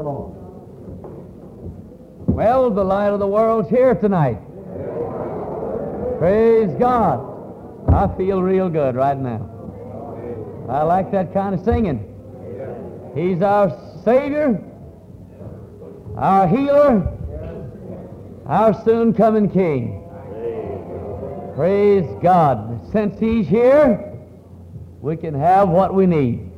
Well, the light of the world's here tonight. Praise God. I feel real good right now. I like that kind of singing. He's our Savior, our healer, our soon coming King. Praise God. Since He's here, we can have what we need.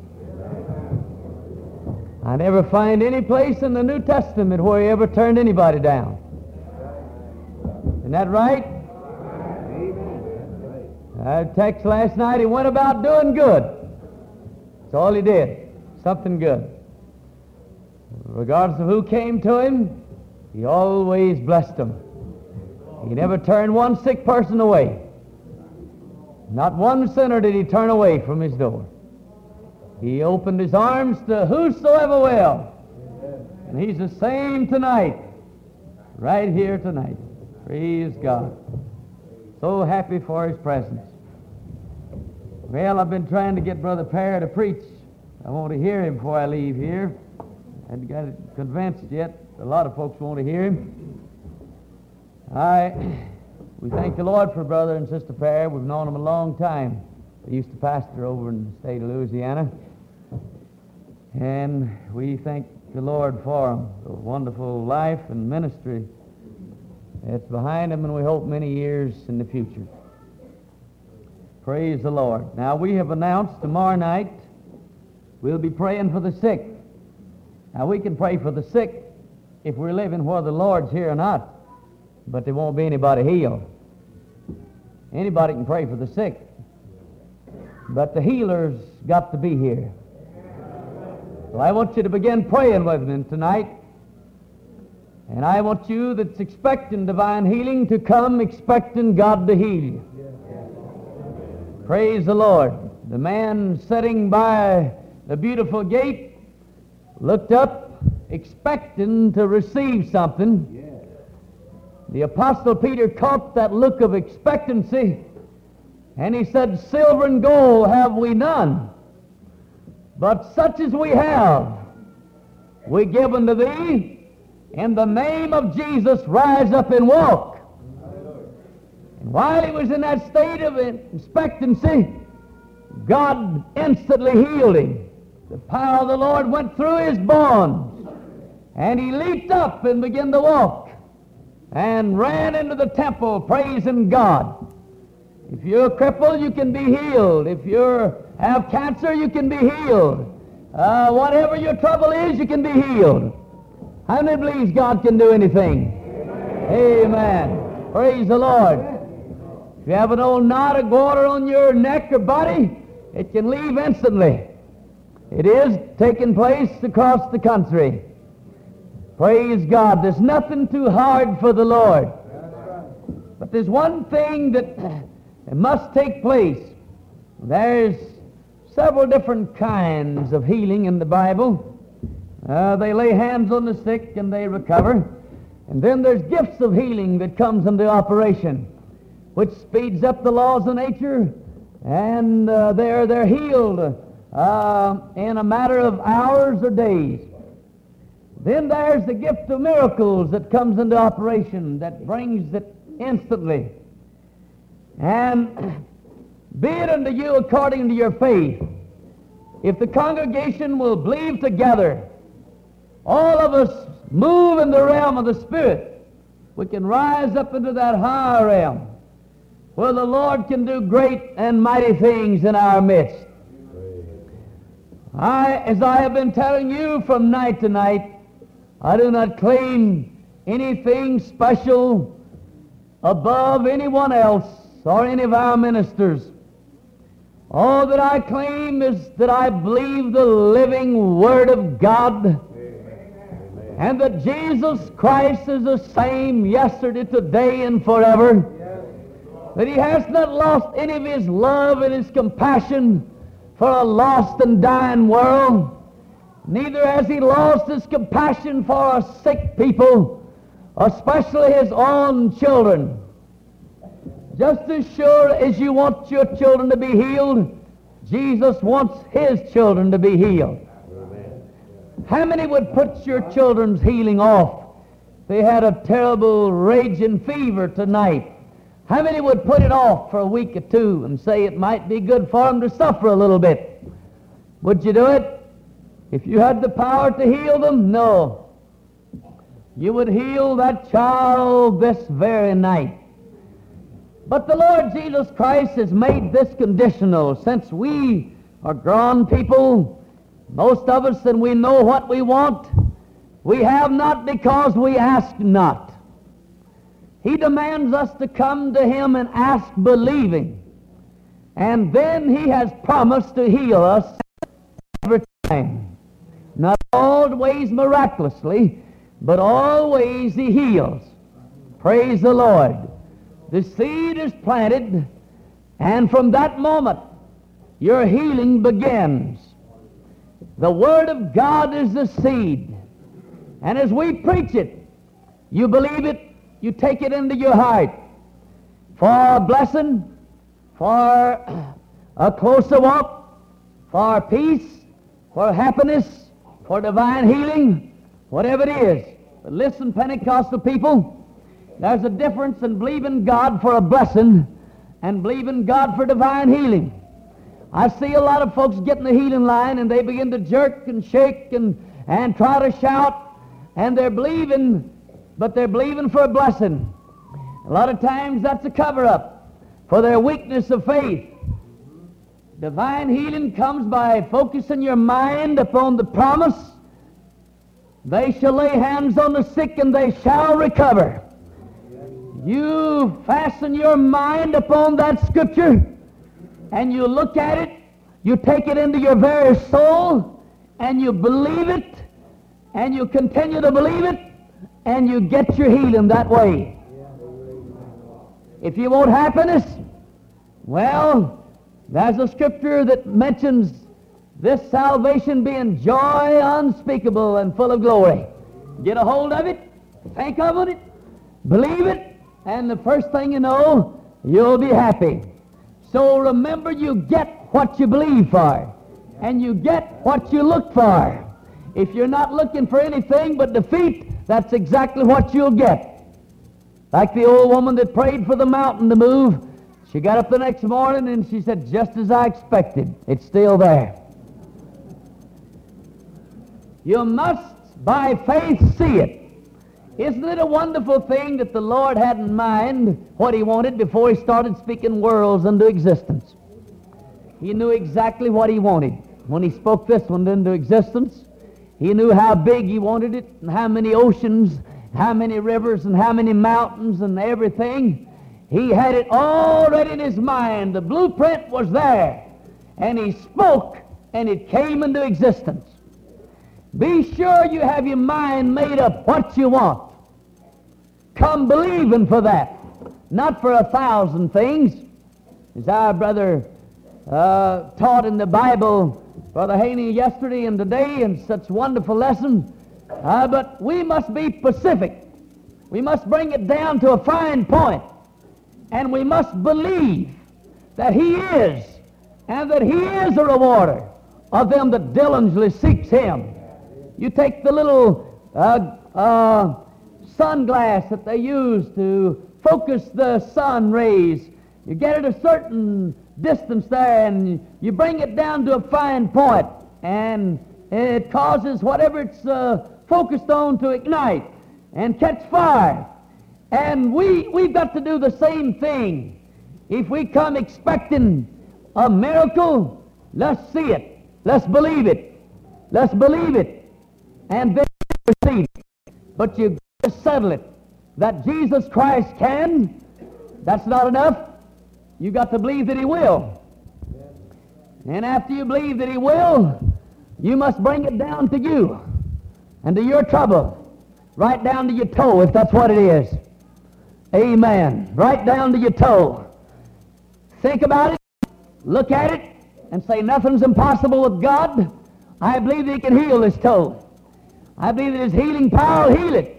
I never find any place in the New Testament where he ever turned anybody down. Isn't that right? Our text last night, he went about doing good. That's all he did. Something good. Regardless of who came to him, he always blessed them. He never turned one sick person away. Not one sinner did he turn away from his door. He opened his arms to whosoever will. And he's the same tonight. Right here tonight. Praise God. So happy for his presence. Well, I've been trying to get Brother Parr to preach. I want to hear him before I leave here. I haven't got it convinced yet. A lot of folks want to hear him. I, we thank the Lord for Brother and Sister Parr. We've known them a long time. They used to pastor over in the state of Louisiana. And we thank the Lord for them, the wonderful life and ministry that's behind them, and we hope many years in the future. Praise the Lord. Now, we have announced tomorrow night we'll be praying for the sick. Now, we can pray for the sick if we're living where the Lord's here or not, but there won't be anybody healed. Anybody can pray for the sick, but the healer's got to be here. I want you to begin praying with me tonight. And I want you that's expecting divine healing to come expecting God to heal you. Praise the Lord. The man sitting by the beautiful gate looked up expecting to receive something. The Apostle Peter caught that look of expectancy and he said, Silver and gold have we none, but such as we have, we give unto thee. In the name of Jesus, rise up and walk. And while he was in that state of expectancy, God instantly healed him. The power of the Lord went through his bones, and he leaped up and began to walk and ran into the temple praising God. If you're crippled, you can be healed. If you have cancer, you can be healed. Uh, whatever your trouble is, you can be healed. How many believes God can do anything? Amen. Amen. Praise the Lord. If you have an old knot of water on your neck or body, it can leave instantly. It is taking place across the country. Praise God. There's nothing too hard for the Lord. But there's one thing that must take place. There's several different kinds of healing in the Bible. Uh, they lay hands on the sick and they recover. And then there's gifts of healing that comes into operation, which speeds up the laws of nature, and uh, they're, they're healed uh, in a matter of hours or days. Then there's the gift of miracles that comes into operation that brings it instantly. And be it unto you according to your faith. If the congregation will believe together, all of us move in the realm of the Spirit, we can rise up into that higher realm where the Lord can do great and mighty things in our midst. I, as I have been telling you from night to night, I do not claim anything special above anyone else or any of our ministers. All that I claim is that I believe the living Word of God and that Jesus Christ is the same yesterday, today, and forever. That he has not lost any of his love and his compassion for a lost and dying world. Neither has he lost his compassion for a sick people, especially his own children. Just as sure as you want your children to be healed, Jesus wants his children to be healed. How many would put your children's healing off? They had a terrible raging fever tonight. How many would put it off for a week or two and say it might be good for them to suffer a little bit? Would you do it? If you had the power to heal them? No. You would heal that child this very night. But the Lord Jesus Christ has made this conditional since we are grown people, most of us, and we know what we want. We have not because we ask not. He demands us to come to Him and ask believing. And then He has promised to heal us every time. Not always miraculously, but always He heals. Praise the Lord. The seed is planted, and from that moment, your healing begins. The Word of God is the seed. And as we preach it, you believe it, you take it into your heart for a blessing, for a closer walk, for peace, for happiness, for divine healing, whatever it is. But listen, Pentecostal people, there's a difference in believing God for a blessing and believing God for divine healing. I see a lot of folks get in the healing line and they begin to jerk and shake and, and try to shout and they're believing, but they're believing for a blessing. A lot of times that's a cover-up for their weakness of faith. Divine healing comes by focusing your mind upon the promise. They shall lay hands on the sick and they shall recover. You fasten your mind upon that scripture and you look at it, you take it into your very soul, and you believe it, and you continue to believe it, and you get your healing that way. If you want happiness, well, there's a scripture that mentions this salvation being joy unspeakable and full of glory. Get a hold of it, think of it, believe it, and the first thing you know, you'll be happy. So remember, you get what you believe for, and you get what you look for. If you're not looking for anything but defeat, that's exactly what you'll get. Like the old woman that prayed for the mountain to move, she got up the next morning and she said, just as I expected, it's still there. You must, by faith, see it. Isn't it a wonderful thing that the Lord had in mind what he wanted before he started speaking worlds into existence? He knew exactly what he wanted. When he spoke this one into existence, he knew how big he wanted it, and how many oceans, how many rivers, and how many mountains, and everything. He had it already in his mind. The blueprint was there. And he spoke, and it came into existence. Be sure you have your mind made up what you want. Come believing for that, not for a thousand things. As our brother uh, taught in the Bible, Brother Haney, yesterday and today, in such wonderful lesson. Uh, but we must be specific. We must bring it down to a fine point, and we must believe that He is, and that He is a rewarder of them that diligently seeks Him. You take the little uh, uh, sunglass that they use to focus the sun rays. You get it a certain distance there, and you bring it down to a fine point, and it causes whatever it's uh, focused on to ignite and catch fire. And we, we've got to do the same thing. If we come expecting a miracle, let's see it. Let's believe it. Let's believe it. And then receive it. But got to settle it. That Jesus Christ can, that's not enough. You've got to believe that He will. And after you believe that He will, you must bring it down to you and to your trouble. Right down to your toe, if that's what it is. Amen. Right down to your toe. Think about it, look at it, and say, Nothing's impossible with God. I believe that He can heal this toe. I believe that His healing power will heal it.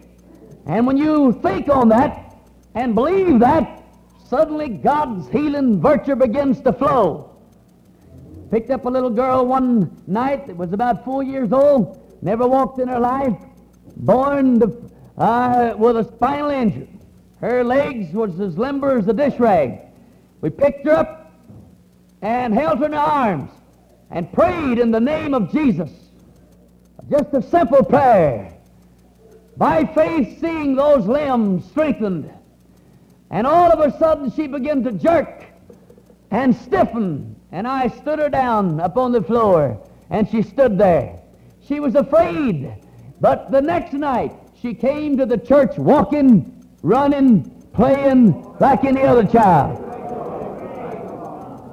And when you think on that and believe that, suddenly God's healing virtue begins to flow. Picked up a little girl one night that was about four years old, never walked in her life, born to, uh, with a spinal injury. Her legs was as limber as a dish rag. We picked her up and held her in our arms and prayed in the name of Jesus. Just a simple prayer. By faith, seeing those limbs strengthened. And all of a sudden, she began to jerk and stiffen. And I stood her down upon the floor, and she stood there. She was afraid. But the next night, she came to the church walking, running, playing like any other child.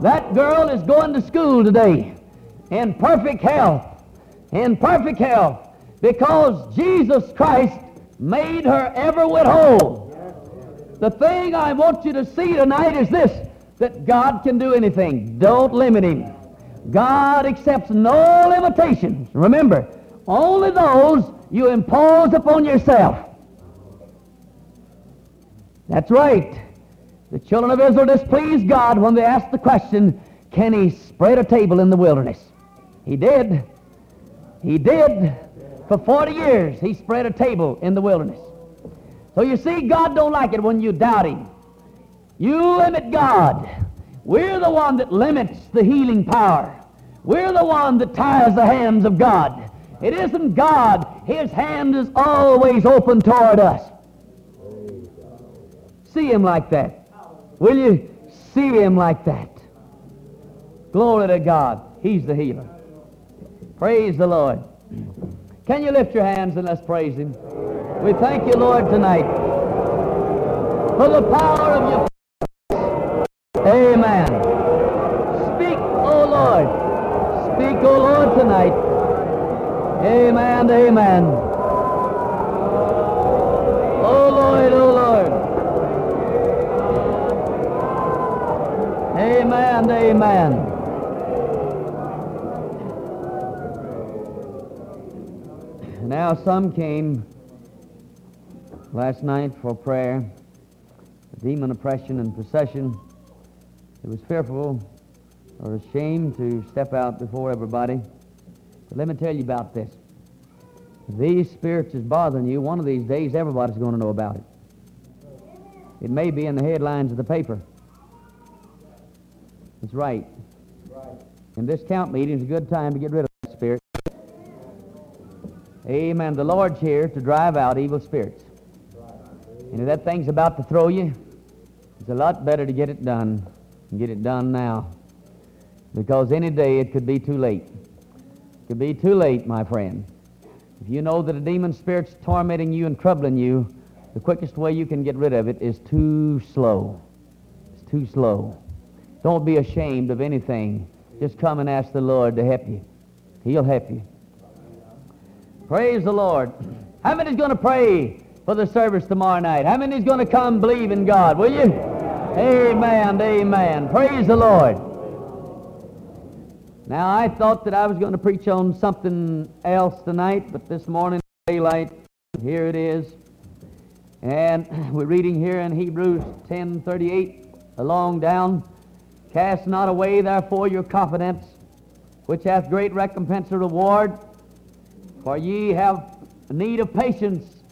That girl is going to school today in perfect health, in perfect health, because Jesus Christ made her ever with whole. The thing I want you to see tonight is this, that God can do anything. Don't limit him. God accepts no limitations. Remember, only those you impose upon yourself. That's right. The children of Israel displeased God when they asked the question, can he spread a table in the wilderness? He did. He did. For 40 years, he spread a table in the wilderness. So you see, God don't like it when you doubt him. You limit God. We're the one that limits the healing power. We're the one that ties the hands of God. It isn't God. His hand is always open toward us. See him like that. Will you see him like that? Glory to God. He's the healer. Praise the Lord. Can you lift your hands and let's praise him? We thank you, Lord, tonight for the power of your Amen. Speak, O oh Lord. Speak, O oh Lord, tonight. Amen, amen. Now some came last night for prayer, demon oppression and possession. It was fearful or ashamed to step out before everybody. But let me tell you about this. If these spirits is bothering you, one of these days everybody's going to know about it. It may be in the headlines of the paper. That's right. right. And this count meeting is a good time to get rid of. Amen. The Lord's here to drive out evil spirits. And if that thing's about to throw you, it's a lot better to get it done and get it done now. Because any day it could be too late. It could be too late, my friend. If you know that a demon spirit's tormenting you and troubling you, the quickest way you can get rid of it is too slow. It's too slow. Don't be ashamed of anything. Just come and ask the Lord to help you. He'll help you. Praise the Lord. How many's going to pray for the service tomorrow night? How many's going to come believe in God? Will you? Amen. Amen. Praise the Lord. Now, I thought that I was going to preach on something else tonight, but this morning, daylight, here it is. And we're reading here in Hebrews 10:38, along down. Cast not away, therefore, your confidence, which hath great recompense of reward. For ye have need of patience,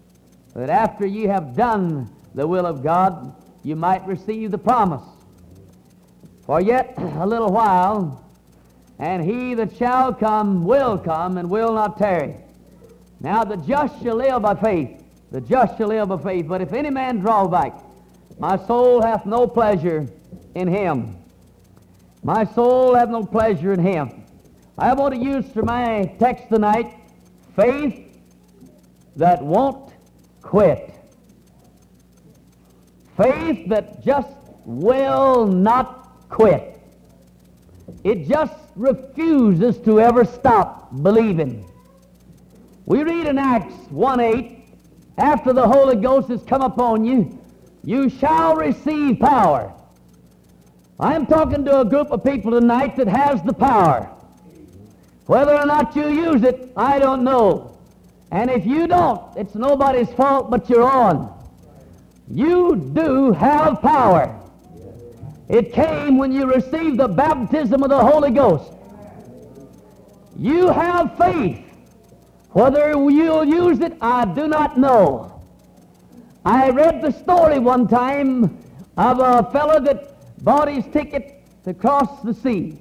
that after ye have done the will of God, you might receive the promise. For yet a little while, and he that shall come will come and will not tarry. Now the just shall live by faith. The just shall live by faith. But if any man draw back, my soul hath no pleasure in him. My soul hath no pleasure in him. I want to use for my text tonight Faith that won't quit. Faith that just will not quit. It just refuses to ever stop believing. We read in Acts 1 8, after the Holy Ghost has come upon you, you shall receive power. I'm talking to a group of people tonight that has the power. Whether or not you use it, I don't know. And if you don't, it's nobody's fault but your own. You do have power. It came when you received the baptism of the Holy Ghost. You have faith. Whether you'll use it, I do not know. I read the story one time of a fellow that bought his ticket to cross the sea.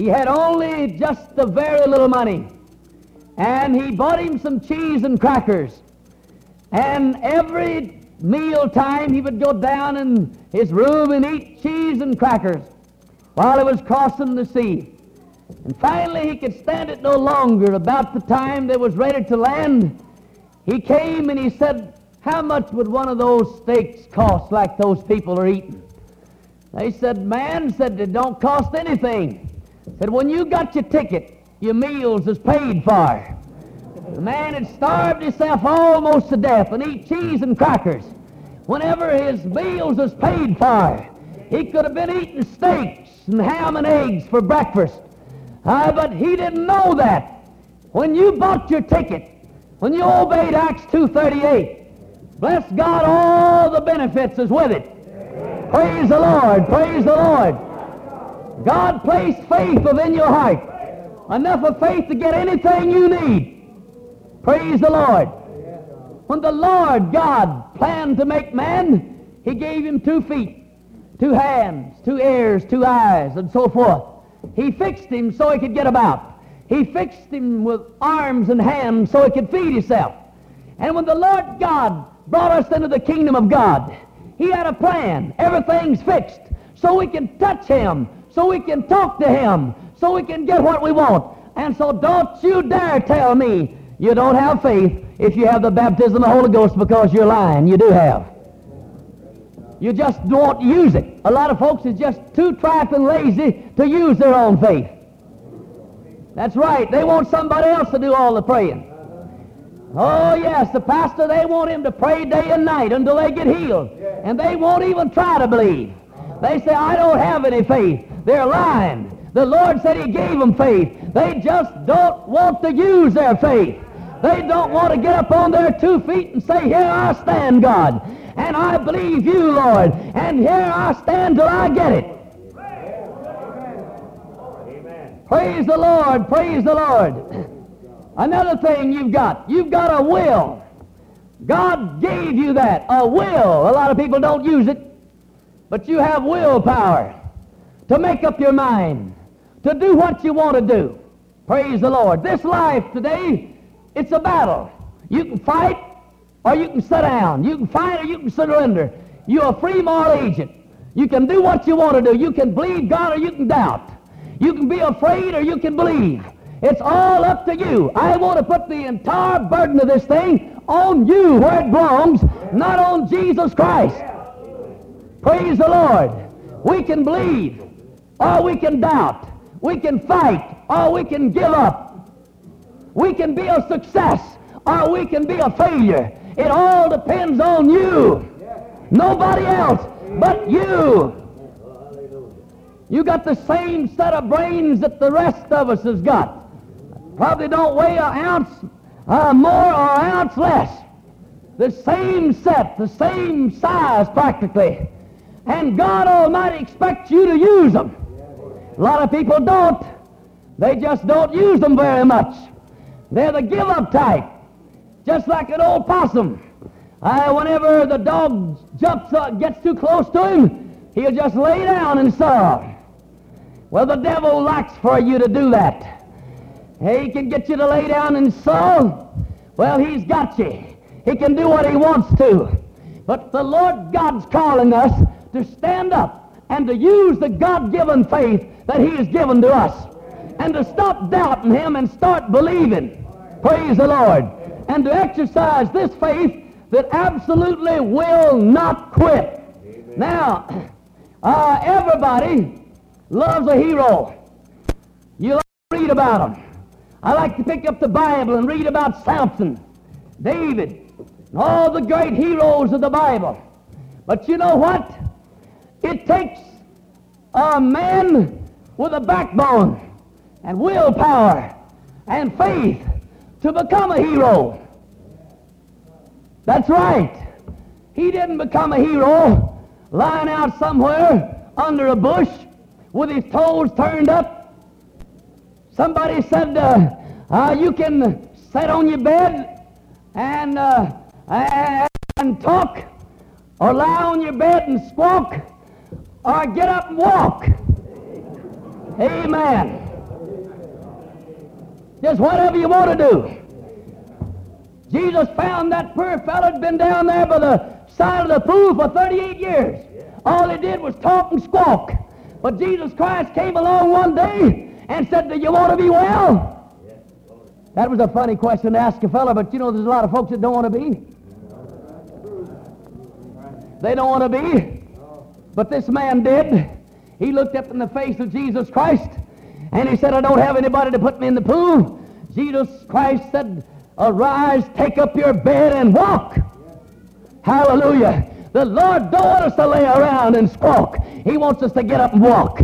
He had only just a very little money. And he bought him some cheese and crackers. And every meal time he would go down in his room and eat cheese and crackers while he was crossing the sea. And finally he could stand it no longer. About the time they was ready to land, he came and he said, how much would one of those steaks cost like those people are eating? They said, man, said it don't cost anything. Said, when you got your ticket, your meals is paid for. The man had starved himself almost to death and eat cheese and crackers. Whenever his meals was paid for, he could have been eating steaks and ham and eggs for breakfast. Uh, but he didn't know that. When you bought your ticket, when you obeyed Acts 2.38, Bless God, all the benefits is with it. Praise the Lord, praise the Lord. God placed faith within your heart. Enough of faith to get anything you need. Praise the Lord. When the Lord God planned to make man, he gave him two feet, two hands, two ears, two eyes, and so forth. He fixed him so he could get about. He fixed him with arms and hands so he could feed himself. And when the Lord God brought us into the kingdom of God. He had a plan. Everything's fixed. So we can touch him. So we can talk to him. So we can get what we want. And so don't you dare tell me you don't have faith if you have the baptism of the Holy Ghost because you're lying. You do have. You just don't use it. A lot of folks is just too trifling lazy to use their own faith. That's right. They want somebody else to do all the praying. Oh, yes, the pastor, they want him to pray day and night until they get healed. And they won't even try to believe. They say, I don't have any faith. They're lying. The Lord said He gave them faith. They just don't want to use their faith. They don't want to get up on their two feet and say, Here I stand, God. And I believe you, Lord. And here I stand till I get it. Amen. Praise the Lord. Praise the Lord. Another thing you've got, you've got a will. God gave you that, a will. A lot of people don't use it, but you have willpower to make up your mind, to do what you want to do. Praise the Lord. This life today, it's a battle. You can fight or you can sit down. You can fight or you can surrender. You're a free moral agent. You can do what you want to do. You can believe God or you can doubt. You can be afraid or you can believe. It's all up to you. I want to put the entire burden of this thing on you where it belongs, not on Jesus Christ. Praise the Lord. We can believe, or we can doubt. We can fight, or we can give up. We can be a success, or we can be a failure. It all depends on you. Nobody else but you. You got the same set of brains that the rest of us has got probably don't weigh an ounce uh, more or an ounce less. The same set, the same size practically. And God Almighty expects you to use them. A lot of people don't. They just don't use them very much. They're the give-up type, just like an old possum. Uh, whenever the dog jumps, uh, gets too close to him, he'll just lay down and starve. Well, the devil likes for you to do that. He can get you to lay down and sow. Well, he's got you. He can do what he wants to. But the Lord God's calling us to stand up and to use the God-given faith that he has given to us. And to stop doubting him and start believing. Praise the Lord. And to exercise this faith that absolutely will not quit. Amen. Now, uh, everybody loves a hero. You like to read about them. I like to pick up the Bible and read about Samson, David, and all the great heroes of the Bible. But you know what? It takes a man with a backbone and willpower and faith to become a hero. That's right. He didn't become a hero lying out somewhere under a bush with his toes turned up Somebody said, uh, uh, you can sit on your bed and, uh, and talk, or lie on your bed and squawk, or get up and walk. Amen. Just whatever you want to do. Jesus found that poor fellow had been down there by the side of the pool for 38 years. All he did was talk and squawk. But Jesus Christ came along one day and said, Do you want to be well? That was a funny question to ask a fellow, but you know there's a lot of folks that don't want to be. They don't want to be. But this man did. He looked up in the face of Jesus Christ and he said, I don't have anybody to put me in the pool. Jesus Christ said, Arise, take up your bed and walk. Hallelujah. The Lord don't want us to lay around and squawk. He wants us to get up and walk.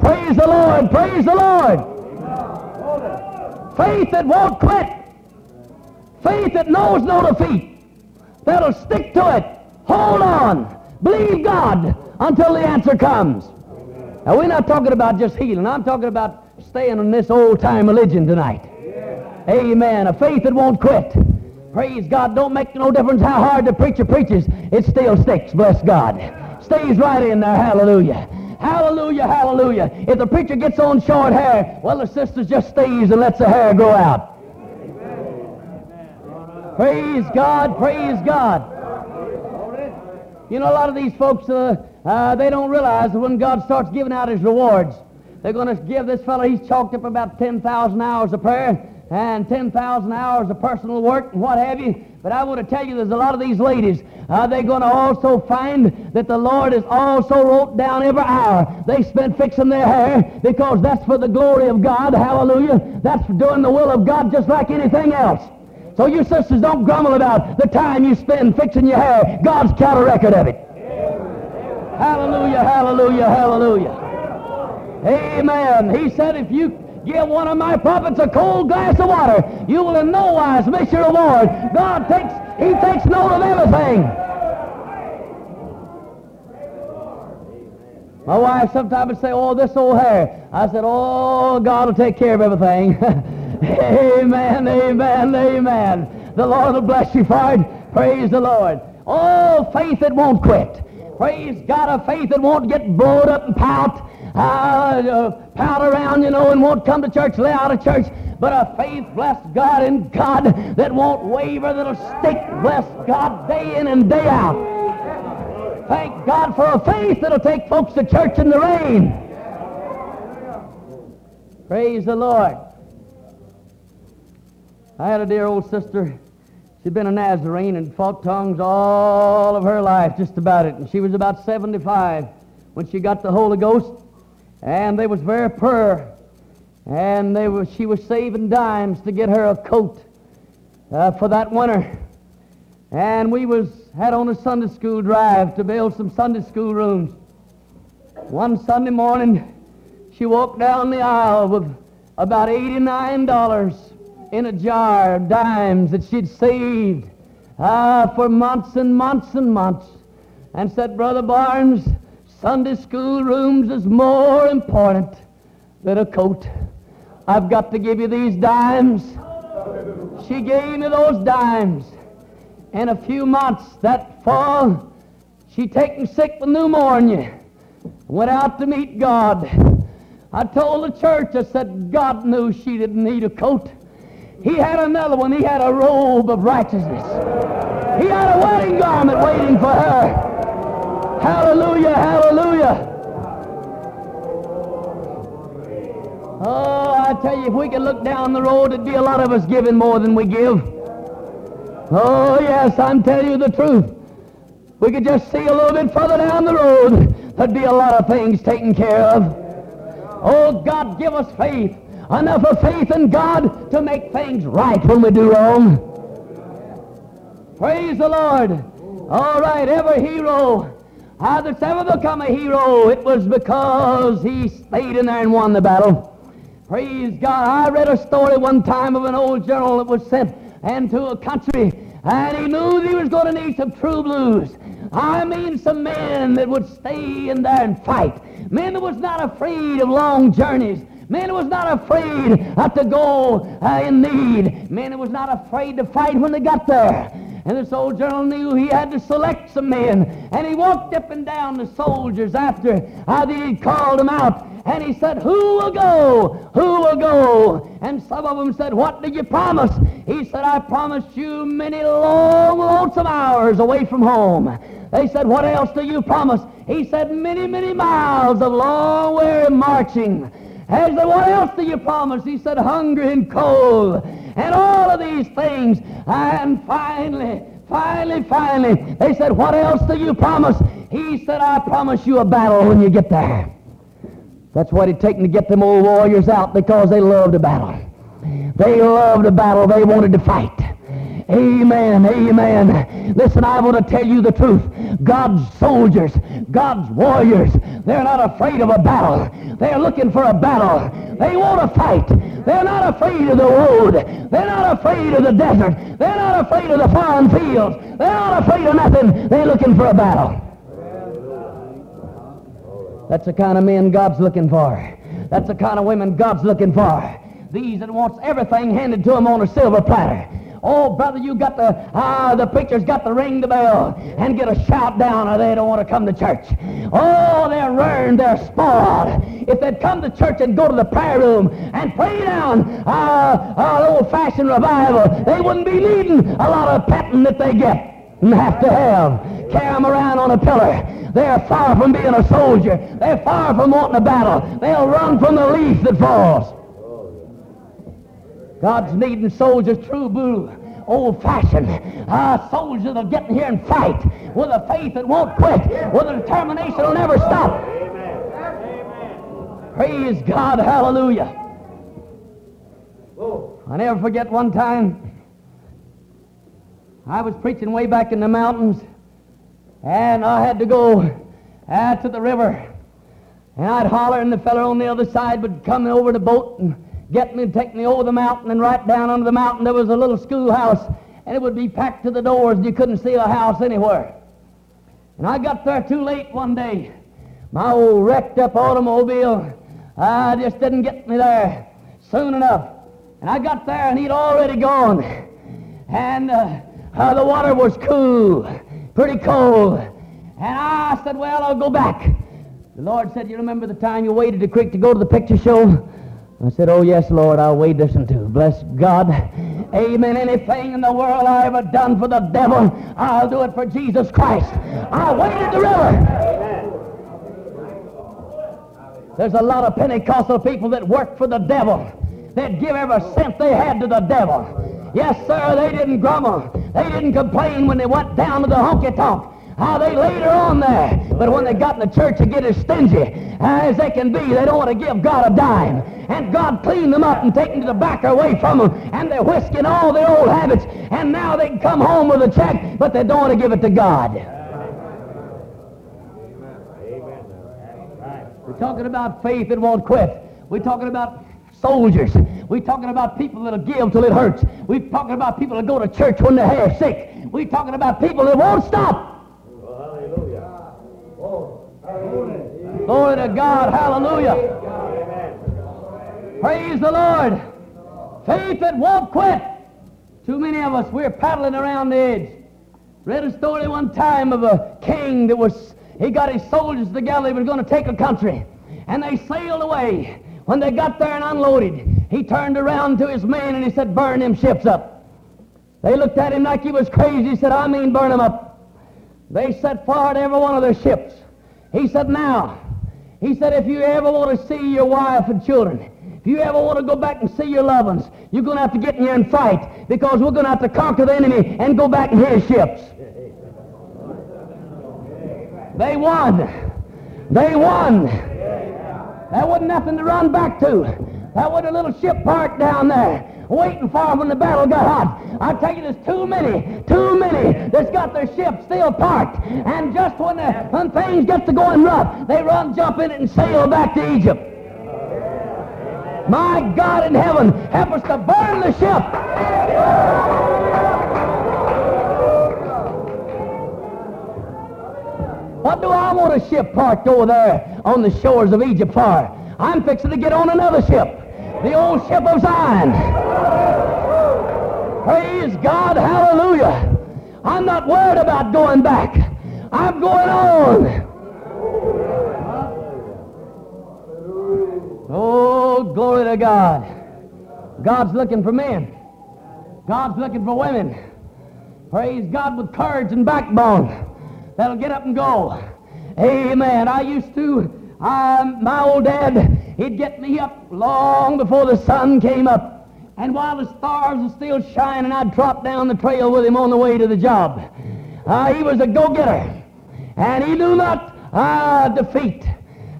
Praise the Lord. Praise the Lord. Faith that won't quit. Faith that knows no defeat. That'll stick to it. Hold on. Believe God until the answer comes. Now, we're not talking about just healing. I'm talking about staying in this old-time religion tonight. Amen. A faith that won't quit. Praise God. Don't make no difference how hard the preacher preaches. It still sticks. Bless God. Stays right in there. Hallelujah. Hallelujah, hallelujah. If the preacher gets on short hair, well, the sister just stays and lets the hair grow out. Praise God, praise God. You know, a lot of these folks, uh, uh, they don't realize that when God starts giving out his rewards, they're going to give this fellow, he's chalked up about 10,000 hours of prayer and 10,000 hours of personal work and what have you. But I want to tell you, there's a lot of these ladies, uh, they're going to also find that the Lord has also wrote down every hour they spent fixing their hair because that's for the glory of God. Hallelujah. That's doing the will of God just like anything else. So you sisters don't grumble about the time you spend fixing your hair. God's got a record of it. Hallelujah, hallelujah, hallelujah. Amen. He said if you give one of my prophets a cold glass of water, you will in no wise miss your reward. God takes, he takes note of everything. My wife sometimes would say, oh, this old hair. I said, oh, God will take care of everything. amen, amen, amen. The Lord will bless you for it. Praise the Lord. Oh, faith that won't quit. Praise God, a faith that won't get blowed up and pout uh, pout around, you know, and won't come to church, lay out of church, but a faith, bless God, in God that won't waver, that'll stick, bless God, day in and day out. Thank God for a faith that'll take folks to church in the rain. Praise the Lord. I had a dear old sister. She'd been a Nazarene and fought tongues all of her life, just about it. And she was about 75 when she got the Holy Ghost and they was very poor, and they was, she was saving dimes to get her a coat uh, for that winter. And we was had on a Sunday school drive to build some Sunday school rooms. One Sunday morning, she walked down the aisle with about $89 in a jar of dimes that she'd saved uh, for months and months and months and said, Brother Barnes, Sunday school rooms is more important than a coat. I've got to give you these dimes. She gave me those dimes. In a few months that fall, she taken sick with pneumonia. Went out to meet God. I told the church, I said, God knew she didn't need a coat. He had another one. He had a robe of righteousness. He had a wedding garment waiting for her. Hallelujah, hallelujah. Oh, I tell you, if we could look down the road, there'd be a lot of us giving more than we give. Oh, yes, I'm telling you the truth. We could just see a little bit further down the road, there'd be a lot of things taken care of. Oh, God, give us faith. Enough of faith in God to make things right when we do wrong. Praise the Lord. All right, every hero how that's ever become a hero, it was because he stayed in there and won the battle. Praise God. I read a story one time of an old general that was sent into a country, and he knew he was going to need some true blues. I mean some men that would stay in there and fight. Men that was not afraid of long journeys Men was not afraid to go uh, in need. Men was not afraid to fight when they got there. And this old general knew he had to select some men. And he walked up and down the soldiers after uh, he called them out. And he said, Who will go? Who will go? And some of them said, What did you promise? He said, I promised you many long, lonesome hours away from home. They said, What else do you promise? He said, Many, many miles of long, weary marching. They said, What else do you promise? He said, Hunger and cold. And all of these things. And finally, finally, finally, they said, What else do you promise? He said, I promise you a battle when you get there. That's what it taken to get them old warriors out because they loved a battle. They loved a battle. They wanted to fight. Amen. Amen. Listen, I want to tell you the truth. God's soldiers, God's warriors, they're not afraid of a battle. They're looking for a battle. They want to fight. They're not afraid of the road. They're not afraid of the desert. They're not afraid of the foreign fields. They're not afraid of nothing. They're looking for a battle. That's the kind of men God's looking for. That's the kind of women God's looking for. These that wants everything handed to them on a silver platter. Oh, brother, you got the, ah, the preacher's got to ring the bell and get a shout down or they don't want to come to church. Oh, they're ruined, they're spoiled. If they'd come to church and go to the prayer room and pray down uh, uh, old-fashioned revival, they wouldn't be needing a lot of petting that they get and have to have. Carry them around on a pillar. They're far from being a soldier. They're far from wanting a battle. They'll run from the leaf that falls. God's needing soldiers, true blue, old-fashioned, uh, soldiers that'll get in here and fight with a faith that won't quit, with a determination that'll never stop. Amen. Praise God, hallelujah. I never forget one time I was preaching way back in the mountains, and I had to go out to the river. And I'd holler, and the feller on the other side would come over the boat and get me and take me over the mountain. And right down under the mountain, there was a little schoolhouse, and it would be packed to the doors, and you couldn't see a house anywhere. And I got there too late one day. My old wrecked up automobile uh, just didn't get me there soon enough. And I got there, and he'd already gone. And uh, uh, the water was cool, pretty cold. And I said, well, I'll go back. The Lord said, you remember the time you waded the creek to go to the picture show? I said, oh, yes, Lord, I'll wade this one too. Bless God. Amen. Anything in the world I ever done for the devil, I'll do it for Jesus Christ. I waded the river. There's a lot of Pentecostal people that work for the devil. They'd give every cent they had to the devil. Yes, sir, they didn't grumble. They didn't complain when they went down to the honky-tonk. How they later on there. But when they got in the church, they get as stingy as they can be. They don't want to give God a dime. And God cleaned them up and taken the tobacco away from them. And they're whisking all their old habits. And now they come home with a check, but they don't want to give it to God. We're talking about faith that won't quit. We're talking about soldiers. We're talking about people that'll give till it hurts. We're talking about people that go to church when they're half sick. We're talking about people that won't stop. Glory to God. Hallelujah. Praise the Lord. Faith that won't quit. Too many of us, we're paddling around the edge. Read a story one time of a king that was, he got his soldiers together. He was going to take a country. And they sailed away. When they got there and unloaded, he turned around to his men and he said, burn them ships up. They looked at him like he was crazy. He said, I mean burn them up. They set fire to every one of their ships. He said, now, he said, if you ever want to see your wife and children, if you ever want to go back and see your loved ones, you're going to have to get in here and fight because we're going to have to conquer the enemy and go back in his ships. They won. They won. There wasn't nothing to run back to. That was a little ship parked down there waiting for them when the battle got hot. I tell you, there's too many, too many that's got their ship still parked. And just when, the, when things get to going rough, they run, jump in it, and sail back to Egypt. My God in heaven, help us to burn the ship. What do I want a ship parked over there on the shores of Egypt for? I'm fixing to get on another ship, the old ship of Zion. Praise God, hallelujah. I'm not worried about going back. I'm going on. Oh, glory to God. God's looking for men. God's looking for women. Praise God with courage and backbone that'll get up and go. Amen. I used to, I, my old dad, he'd get me up long before the sun came up. And while the stars were still shining, I'd drop down the trail with him on the way to the job. Uh, he was a go-getter. And he knew not uh, defeat.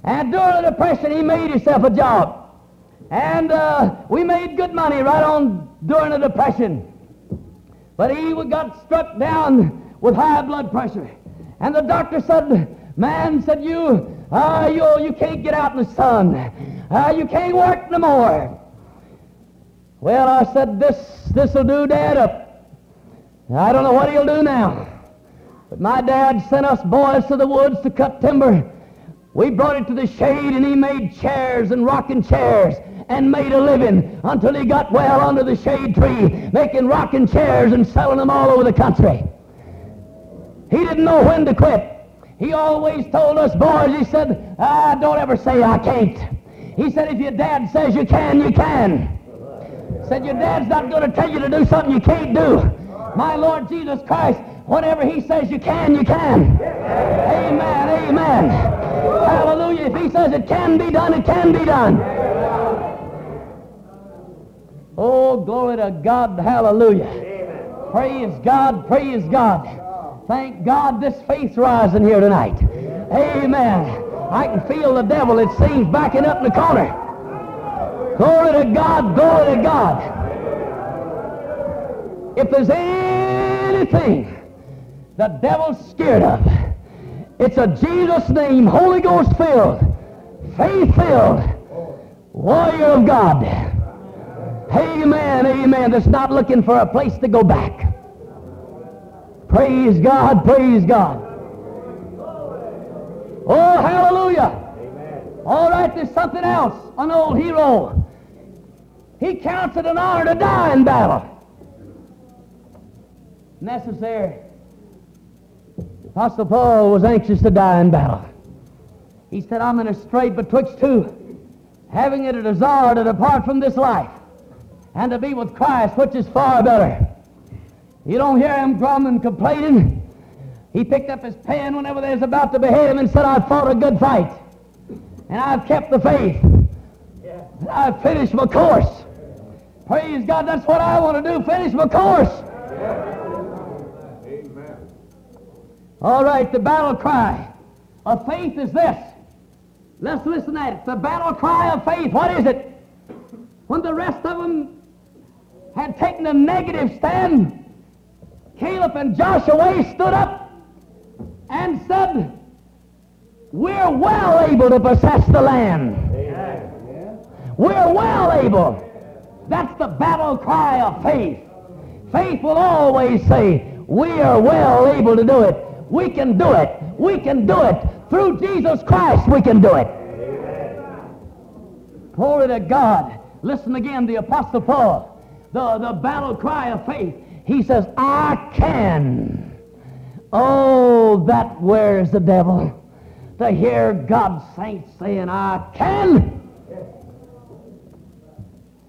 And during the Depression, he made himself a job. And uh, we made good money right on during the Depression. But he got struck down with high blood pressure. And the doctor said, man, said you, uh, you, you can't get out in the sun. Uh, you can't work no more. Well, I said, this, this'll do Dad up. I don't know what he'll do now. But my dad sent us boys to the woods to cut timber. We brought it to the shade, and he made chairs and rocking chairs and made a living until he got well under the shade tree, making rocking chairs and selling them all over the country. He didn't know when to quit. He always told us boys, he said, ah, don't ever say I can't. He said, if your dad says you can, you can. Said, your dad's not going to tell you to do something you can't do. My Lord Jesus Christ, whatever he says you can, you can. Amen, amen. Hallelujah. If he says it can be done, it can be done. Oh, glory to God. Hallelujah. Praise God, praise God. Thank God this faith's rising here tonight. Amen. I can feel the devil, it seems, backing up in the corner. Glory to God, glory to God. If there's anything the devil's scared of, it's a Jesus name, Holy Ghost filled, faith filled warrior of God. Amen, amen. That's not looking for a place to go back. Praise God, praise God. Oh, hallelujah. All right, there's something else. An old hero. He counts it an honor to die in battle. Necessary. Apostle Paul was anxious to die in battle. He said, I'm in a strait betwixt two, having it a desire to depart from this life and to be with Christ, which is far better. You don't hear him grumbling, and complaining. He picked up his pen whenever they was about to behead him and said, I've fought a good fight. And I've kept the faith. And I've finished my course. Praise God, that's what I want to do, finish my course. Amen. All right, the battle cry of faith is this. Let's listen at it. It's the battle cry of faith, what is it? When the rest of them had taken a negative stand, Caleb and Joshua stood up and said, We're well able to possess the land. We're well able. That's the battle cry of faith. Faith will always say, We are well able to do it. We can do it. We can do it. Through Jesus Christ, we can do it. Glory to God. Listen again, the Apostle Paul, the, the battle cry of faith. He says, I can. Oh, that wears the devil. To hear God's saints saying, I can.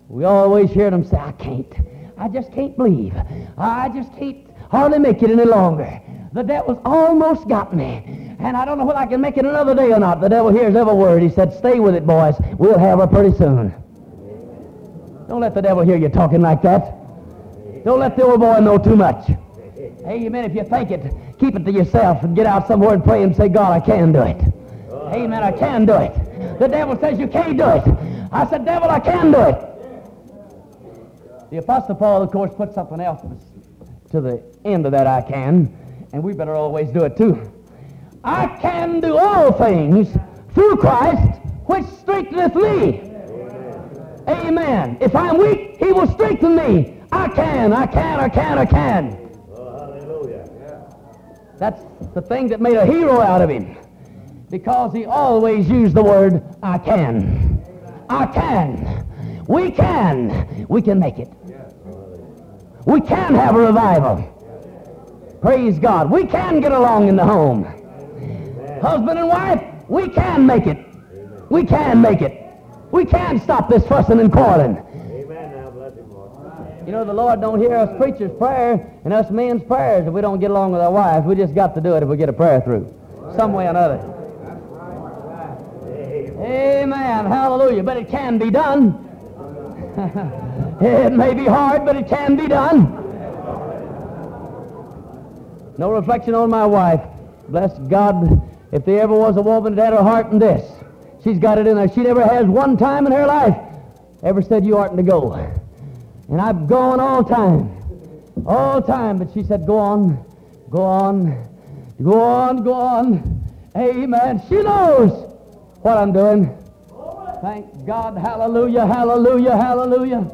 We always hear them say, I can't. I just can't believe. I just can't hardly make it any longer. The devil's almost got me. And I don't know whether I can make it another day or not. The devil hears every word. He said, stay with it, boys. We'll have her pretty soon. Don't let the devil hear you talking like that. Don't let the old boy know too much. Amen. If you think it, keep it to yourself and get out somewhere and pray and say, God, I can do it. Amen. I can do it. The devil says you can't do it. I said, devil, I can do it. The Apostle Paul, of course, put something else to the end of that I can, and we better always do it too. I can do all things through Christ, which strengtheneth me. Amen. If I'm weak, he will strengthen me. I can, I can, I can, I can. Oh, hallelujah. That's the thing that made a hero out of him. Because he always used the word, I can. I can. We can. We can make it. We can have a revival. Praise God. We can get along in the home. Husband and wife, we can make it. We can make it. We can stop this fussing and quarreling. You know, the Lord don't hear us preachers' prayer and us men's prayers if we don't get along with our wives. We just got to do it if we get a prayer through, some way or another. Amen. Hallelujah. But it can be done. It may be hard, but it can be done. No reflection on my wife. Bless God. If there ever was a woman that had her heart in this, she's got it in her. She never has one time in her life ever said you oughtn't to go. And I've gone all time. All time. But she said, go on, go on, go on, go on. Amen. She knows what I'm doing. Thank God. Hallelujah, hallelujah, hallelujah.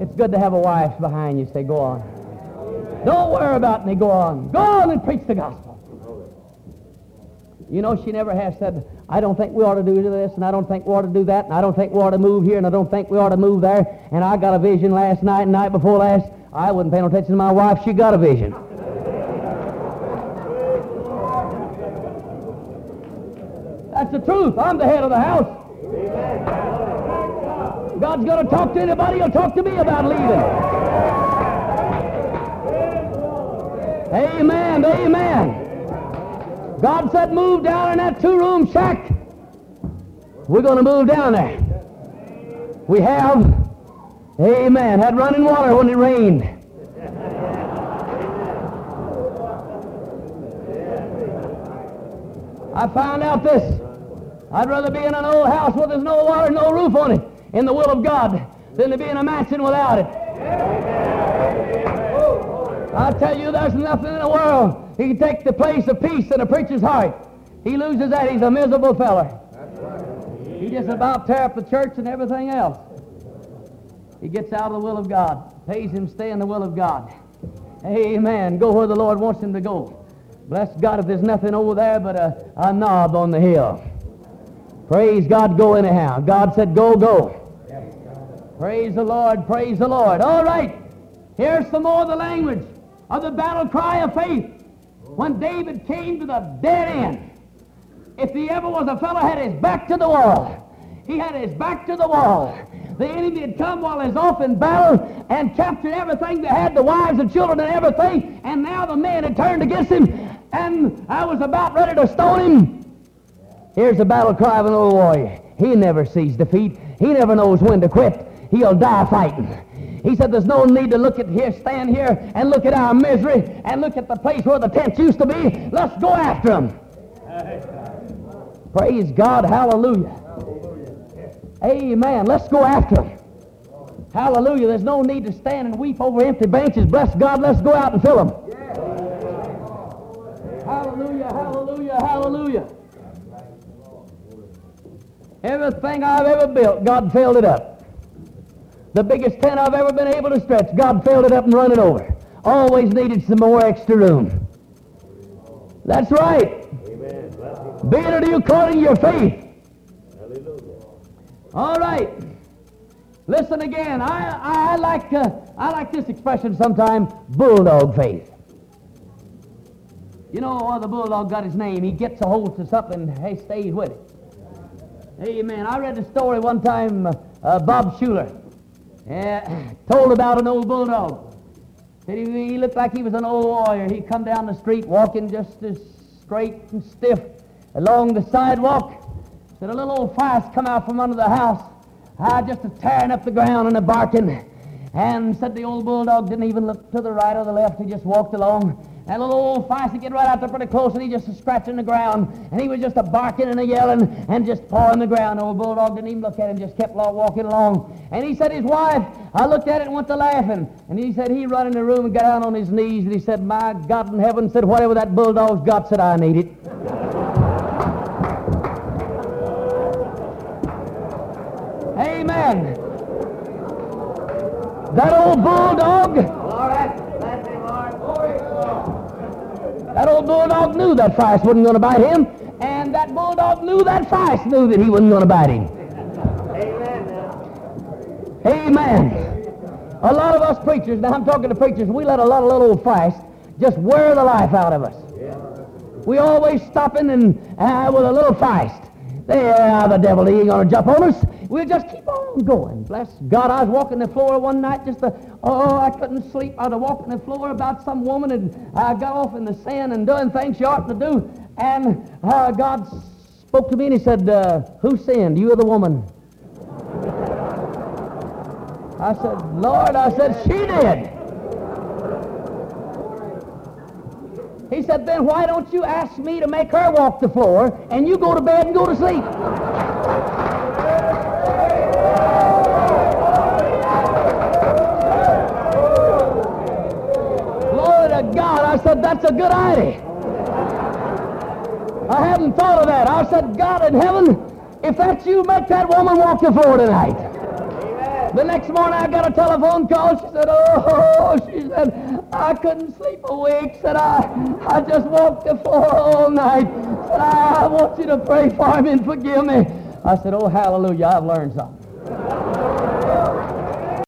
It's good to have a wife behind you. Say, go on. Don't worry about me. Go on. Go on and preach the gospel. You know, she never has said, I don't think we ought to do this, and I don't think we ought to do that, and I don't think we ought to move here, and I don't think we ought to move there, and I got a vision last night and night before last. I wouldn't pay no attention to my wife. She got a vision. That's the truth. I'm the head of the house. God's going to talk to anybody, he'll talk to me about leaving. Amen. Amen. God said, move down in that two-room shack. We're going to move down there. We have, amen, had running water when it rained. I found out this. I'd rather be in an old house where there's no water, and no roof on it, in the will of God, than to be in a mansion without it. I tell you, there's nothing in the world. He can take the place of peace in a preacher's heart. He loses that, he's a miserable feller. He just about tear up the church and everything else. He gets out of the will of God. Pays him stay in the will of God. Amen. Go where the Lord wants him to go. Bless God if there's nothing over there but a, a knob on the hill. Praise God, go anyhow. God said, go, go. Praise the Lord, praise the Lord. All right, here's some more of the language of the battle cry of faith. When David came to the dead end, if he ever was a fellow had his back to the wall, he had his back to the wall. The enemy had come while he was off in battle and captured everything they had, the wives and children and everything, and now the men had turned against him, and I was about ready to stone him. Here's the battle cry of an old warrior. He never sees defeat. He never knows when to quit. He'll die fighting. He said, there's no need to look at here, stand here and look at our misery and look at the place where the tents used to be. Let's go after them. Praise God. Hallelujah. Amen. Let's go after them. Hallelujah. There's no need to stand and weep over empty benches. Bless God. Let's go out and fill them. Hallelujah. Hallelujah. Hallelujah. Everything I've ever built, God filled it up. The biggest tent I've ever been able to stretch, God filled it up and run it over. Always needed some more extra room. That's right. Amen. Be it to you according to your faith. Hallelujah. All right. Listen again. I, I, like, uh, I like this expression sometimes, bulldog faith. You know why the bulldog got his name? He gets a hold of something and he stays with it. Amen. I read a story one time, uh, Bob Schuler uh, told about an old bulldog. Said he, he looked like he was an old warrior. He come down the street walking just as straight and stiff along the sidewalk. Said a little old fox come out from under the house, uh, just a tearing up the ground and a barking. And said the old bulldog didn't even look to the right or the left. He just walked along. That little old fox would get right out there pretty close, and he just a scratching the ground, and he was just a barking and a yelling and just pawing the ground. The old bulldog didn't even look at him, just kept walking along. And he said his wife, I looked at it and went to laughing. And he said he run in the room and got down on his knees, and he said, My God in heaven, said whatever that bulldog's got, said I need it. Amen. That old bulldog That old bulldog knew that fox wasn't going to bite him, and that bulldog knew that fox knew that he wasn't going to bite him. Amen. Amen. A lot of us preachers, now I'm talking to preachers, we let a lot of little old just wear the life out of us. We always stopping and uh, with a little fast. Yeah, the devil, he ain't going to jump on us. We'll just keep on going. Bless God, I was walking the floor one night just oh, I couldn't sleep. I was walking the floor about some woman and I got off in the sand and doing things she oughtn't to do. And uh, God spoke to me and he said, uh, who sinned, you or the woman? I said, Lord, I said, she did. He said, then why don't you ask me to make her walk the floor and you go to bed and go to sleep? Glory to God. I said, that's a good idea. I hadn't thought of that. I said, God in heaven, if that's you, make that woman walk the floor tonight. The next morning I got a telephone call. She said, oh, she said, I couldn't sleep a week. Said, I, I just walked the floor all night. Said, I want you to pray for me and forgive me. I said, oh, hallelujah, I've learned something.